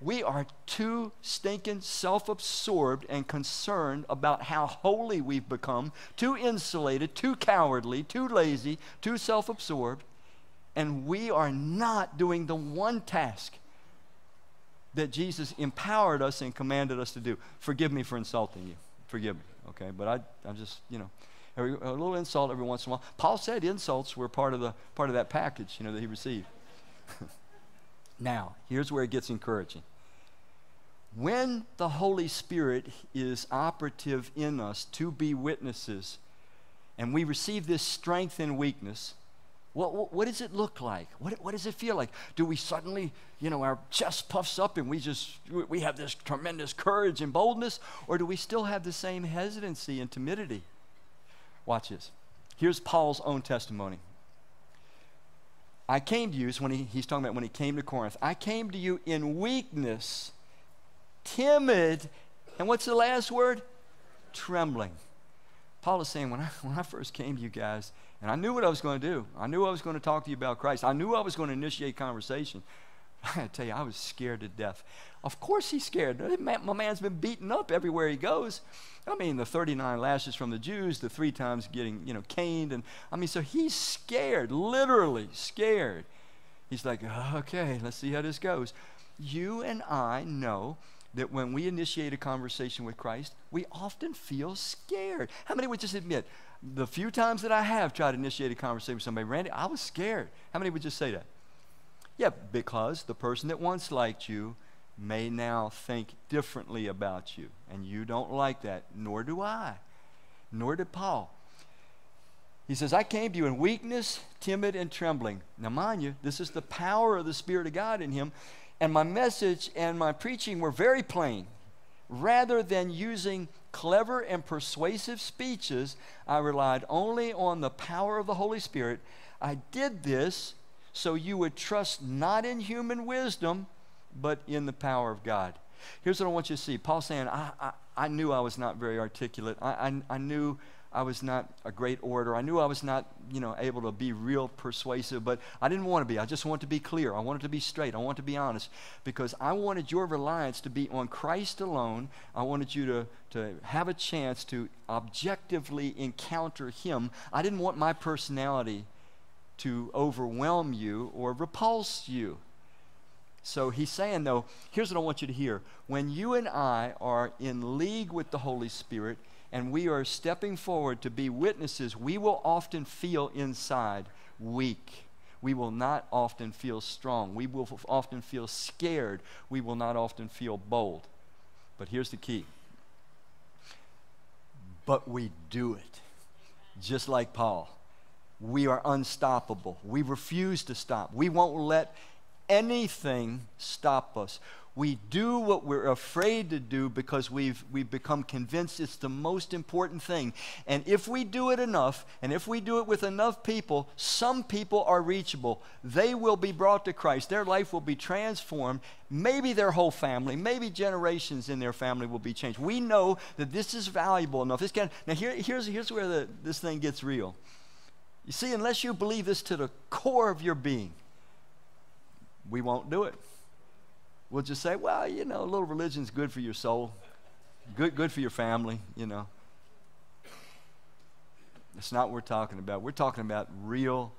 We are too stinking self absorbed and concerned about how holy we've become, too insulated, too cowardly, too lazy, too self absorbed and we are not doing the one task that Jesus empowered us and commanded us to do. Forgive me for insulting you. Forgive me, okay? But I, I'm just, you know, every, a little insult every once in a while. Paul said insults were part of the part of that package, you know, that he received. now, here's where it gets encouraging. When the Holy Spirit is operative in us to be witnesses, and we receive this strength and weakness, what, what, what, does it look like? What, what does it feel like? Do we suddenly, you know, our chest puffs up and we just, we have this tremendous courage and boldness? Or do we still have the same hesitancy and timidity? Watch this. Here's Paul's own testimony. I came to you, when he, he's talking about when he came to Corinth, I came to you in weakness, timid, and what's the last word? Trembling. Paul is saying, when I, when I first came to you guys, and I knew what I was going to do. I knew I was going to talk to you about Christ. I knew I was going to initiate conversation. I tell you, I was scared to death. Of course he's scared. My man's been beaten up everywhere he goes. I mean, the 39 lashes from the Jews, the three times getting, you know, caned. And I mean, so he's scared, literally scared. He's like, okay, let's see how this goes. You and I know that when we initiate a conversation with Christ, we often feel scared. How many would just admit, the few times that I have tried to initiate a conversation with somebody, Randy, I was scared. How many would just say that? Yeah, because the person that once liked you may now think differently about you. And you don't like that, nor do I, nor did Paul. He says, I came to you in weakness, timid, and trembling. Now, mind you, this is the power of the Spirit of God in him. And my message and my preaching were very plain. Rather than using clever and persuasive speeches, I relied only on the power of the Holy Spirit. I did this so you would trust not in human wisdom, but in the power of God. Here's what I want you to see. Paul saying, I, I, I knew I was not very articulate. I, I, I knew I was not a great orator. I knew I was not, you know, able to be real persuasive, but I didn't want to be. I just wanted to be clear. I wanted to be straight. I wanted to be honest because I wanted your reliance to be on Christ alone. I wanted you to, to have a chance to objectively encounter Him. I didn't want my personality to overwhelm you or repulse you. So he's saying, though, here's what I want you to hear. When you and I are in league with the Holy Spirit, and we are stepping forward to be witnesses, we will often feel inside weak. We will not often feel strong. We will often feel scared. We will not often feel bold. But here's the key. But we do it. Just like Paul. We are unstoppable. We refuse to stop. We won't let anything stop us. We do what we're afraid to do because we've, we've become convinced it's the most important thing. And if we do it enough, and if we do it with enough people, some people are reachable. They will be brought to Christ. Their life will be transformed. Maybe their whole family, maybe generations in their family will be changed. We know that this is valuable enough. This can, now, here, here's, here's where the, this thing gets real. You see, unless you believe this to the core of your being, we won't do it we'll just say, well, you know, a little religion's good for your soul, good, good for your family, you know. That's not what we're talking about. We're talking about real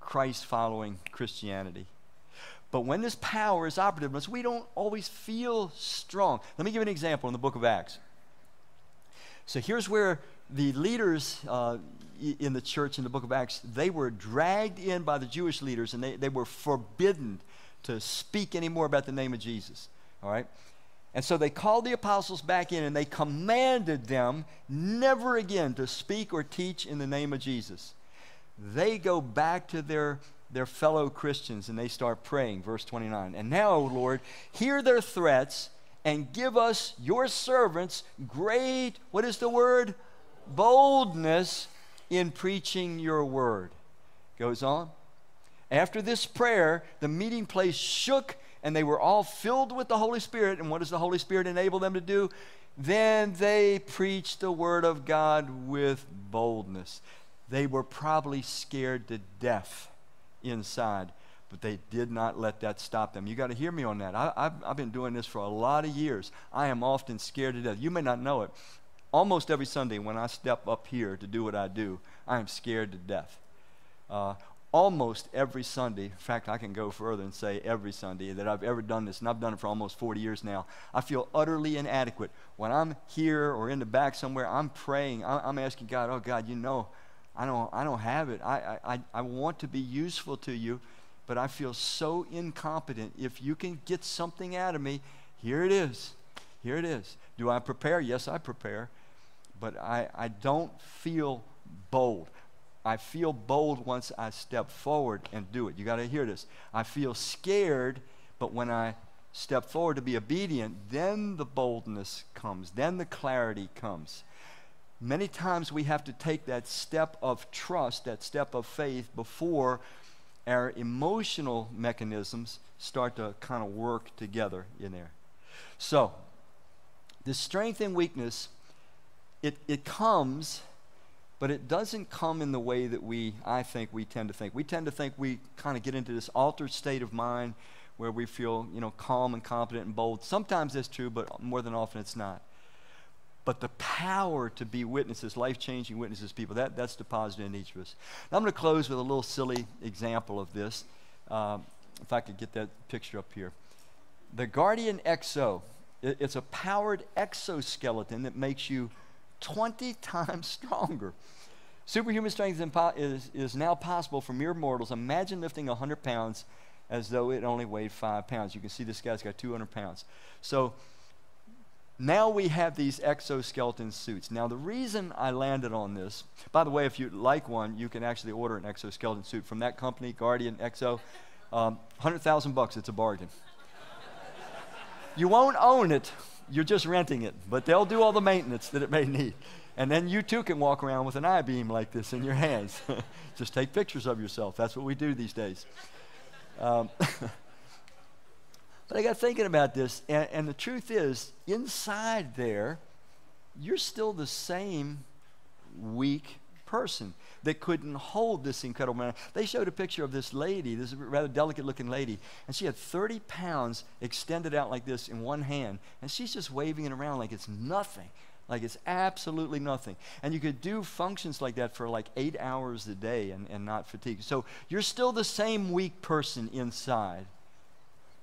Christ following Christianity. But when this power is operative in us, we don't always feel strong. Let me give an example in the book of Acts. So here's where the leaders uh, in the church in the book of Acts, they were dragged in by the Jewish leaders and they, they were forbidden to speak anymore about the name of Jesus. All right? And so they called the apostles back in and they commanded them never again to speak or teach in the name of Jesus. they go back to their, their fellow Christians and they start praying. Verse 29. And now, O Lord, hear their threats and give us, your servants, great, what is the word? Boldness in preaching your word. Goes on. After this prayer, the meeting place shook and they were all filled with the Holy Spirit. And what does the Holy Spirit enable them to do? Then they preached the word of God with boldness. They were probably scared to death inside, but they did not let that stop them. You got to hear me on that. I, have I've been doing this for a lot of years. I am often scared to death. You may not know it. Almost every Sunday when I step up here to do what I do, I am scared to death. Uh, almost every Sunday, in fact, I can go further and say every Sunday that I've ever done this, and I've done it for almost 40 years now, I feel utterly inadequate. When I'm here or in the back somewhere, I'm praying, I'm asking God, oh God, you know, I don't, I don't have it. I, I, I want to be useful to you, but I feel so incompetent. If you can get something out of me, here it is. Here it is. Do I prepare? Yes, I prepare. But I, I don't feel bold. I feel bold once I step forward and do it. You got to hear this. I feel scared, but when I step forward to be obedient, then the boldness comes, then the clarity comes. Many times we have to take that step of trust, that step of faith, before our emotional mechanisms start to kind of work together in there. So, the strength and weakness, it, it comes but it doesn't come in the way that we, I think, we tend to think. We tend to think we kind of get into this altered state of mind where we feel, you know, calm and confident and bold. Sometimes that's true, but more than often it's not. But the power to be witnesses, life changing witnesses, people, that, that's deposited in each of us. Now I'm going to close with a little silly example of this. Um, if I could get that picture up here. The Guardian XO, it, it's a powered exoskeleton that makes you 20 times stronger. Superhuman strength is, is now possible for mere mortals. Imagine lifting 100 pounds as though it only weighed five pounds. You can see this guy's got 200 pounds. So now we have these exoskeleton suits. Now, the reason I landed on this, by the way, if you'd like one, you can actually order an exoskeleton suit from that company, Guardian XO. Um, 100,000 bucks, it's a bargain. you won't own it, you're just renting it, but they'll do all the maintenance that it may need. And then you too can walk around with an I beam like this in your hands. just take pictures of yourself. That's what we do these days. Um, but I got thinking about this, and, and the truth is, inside there, you're still the same weak person that couldn't hold this incredible man. They showed a picture of this lady, this rather delicate looking lady, and she had 30 pounds extended out like this in one hand, and she's just waving it around like it's nothing. Like it's absolutely nothing. And you could do functions like that for like eight hours a day and, and not fatigue. So you're still the same weak person inside.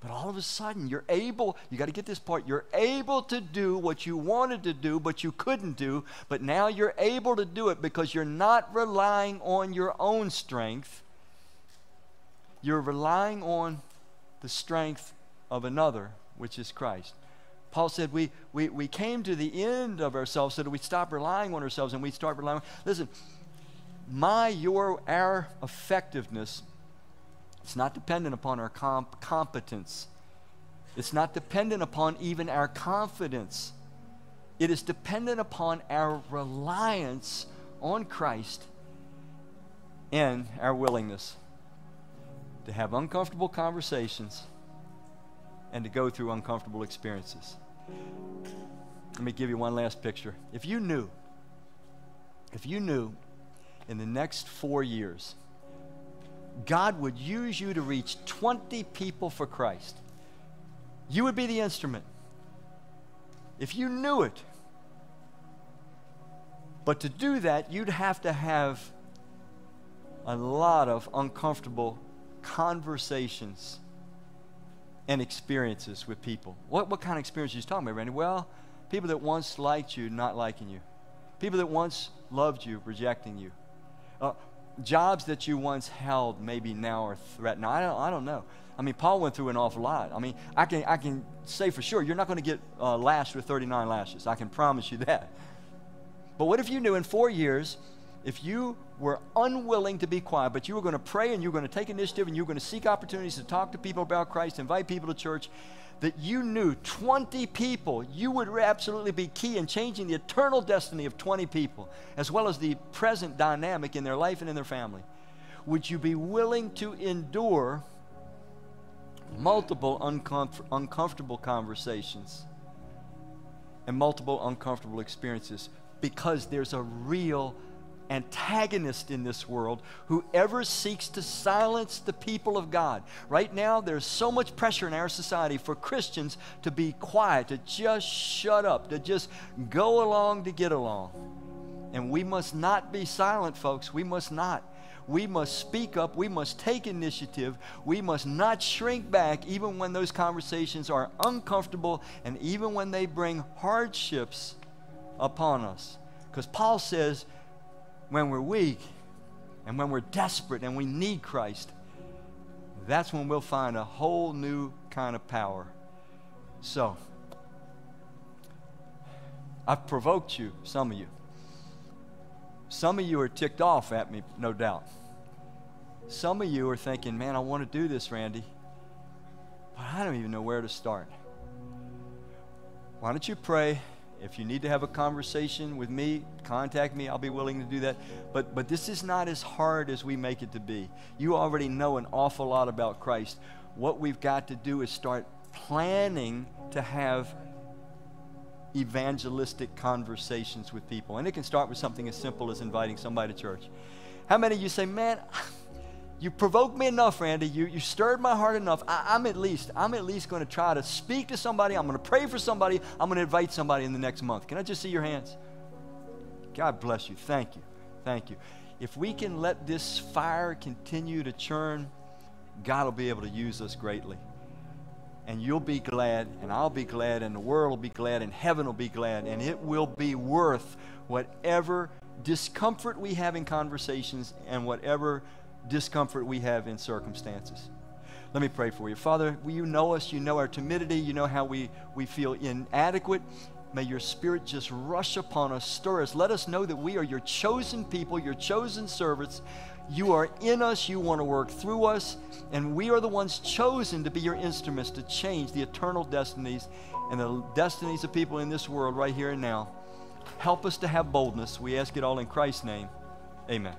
But all of a sudden, you're able, you got to get this part, you're able to do what you wanted to do, but you couldn't do. But now you're able to do it because you're not relying on your own strength. You're relying on the strength of another, which is Christ. Paul said we, we, we came to the end of ourselves so that we stop relying on ourselves and we start relying. Listen, my, your, our effectiveness it's not dependent upon our comp- competence. It's not dependent upon even our confidence. It is dependent upon our reliance on Christ and our willingness to have uncomfortable conversations and to go through uncomfortable experiences. Let me give you one last picture. If you knew, if you knew in the next four years, God would use you to reach 20 people for Christ. You would be the instrument. If you knew it. But to do that, you'd have to have a lot of uncomfortable conversations and experiences with people. What, what kind of experiences are you talking about, Randy? Well, people that once liked you not liking you, people that once loved you rejecting you, uh, jobs that you once held maybe now are threatened. I don't, I don't know. I mean, Paul went through an awful lot. I mean, I can, I can say for sure you're not going to get uh, lashed with 39 lashes. I can promise you that. But what if you knew in four years, if you were unwilling to be quiet, but you were going to pray and you were going to take initiative and you were going to seek opportunities to talk to people about Christ, invite people to church, that you knew 20 people, you would absolutely be key in changing the eternal destiny of 20 people, as well as the present dynamic in their life and in their family. Would you be willing to endure multiple uncomf- uncomfortable conversations and multiple uncomfortable experiences because there's a real antagonist in this world whoever seeks to silence the people of God. Right now, there's so much pressure in our society for Christians to be quiet, to just shut up, to just go along to get along. And we must not be silent, folks. We must not. We must speak up. We must take initiative. We must not shrink back, even when those conversations are uncomfortable and even when they bring hardships upon us. Because Paul says, when we're weak and when we're desperate and we need Christ, that's when we'll find a whole new kind of power. So, I've provoked you, some of you. Some of you are ticked off at me, no doubt. Some of you are thinking, man, I want to do this, Randy, but I don't even know where to start. Why don't you pray if you need to have a conversation with me, contact me. I'll be willing to do that. But, but this is not as hard as we make it to be. You already know an awful lot about Christ. What we've got to do is start planning to have evangelistic conversations with people. And it can start with something as simple as inviting somebody to church. How many of you say, man, you provoked me enough, Randy. You, you stirred my heart enough. I, am at least, I'm at least going to try to speak to somebody. I'm going to pray for somebody. I'm going to invite somebody in the next month. Can I just see your hands? God bless you. Thank you. Thank you. If we can let this fire continue to churn, God will be able to use us greatly. And you'll be glad, and I'll be glad, and the world will be glad, and heaven will be glad, and it will be worth whatever discomfort we have in conversations and whatever discomfort we have in circumstances. Let me pray for you. Father, you know us, you know our timidity, you know how we, we feel inadequate. May your spirit just rush upon us, stir us. Let us know that we are your chosen people, your chosen servants. You are in us, you want to work through us, and we are the ones chosen to be your instruments to change the eternal destinies and the destinies of people in this world right here and now. Help us to have boldness. We ask it all in Christ's name. Amen.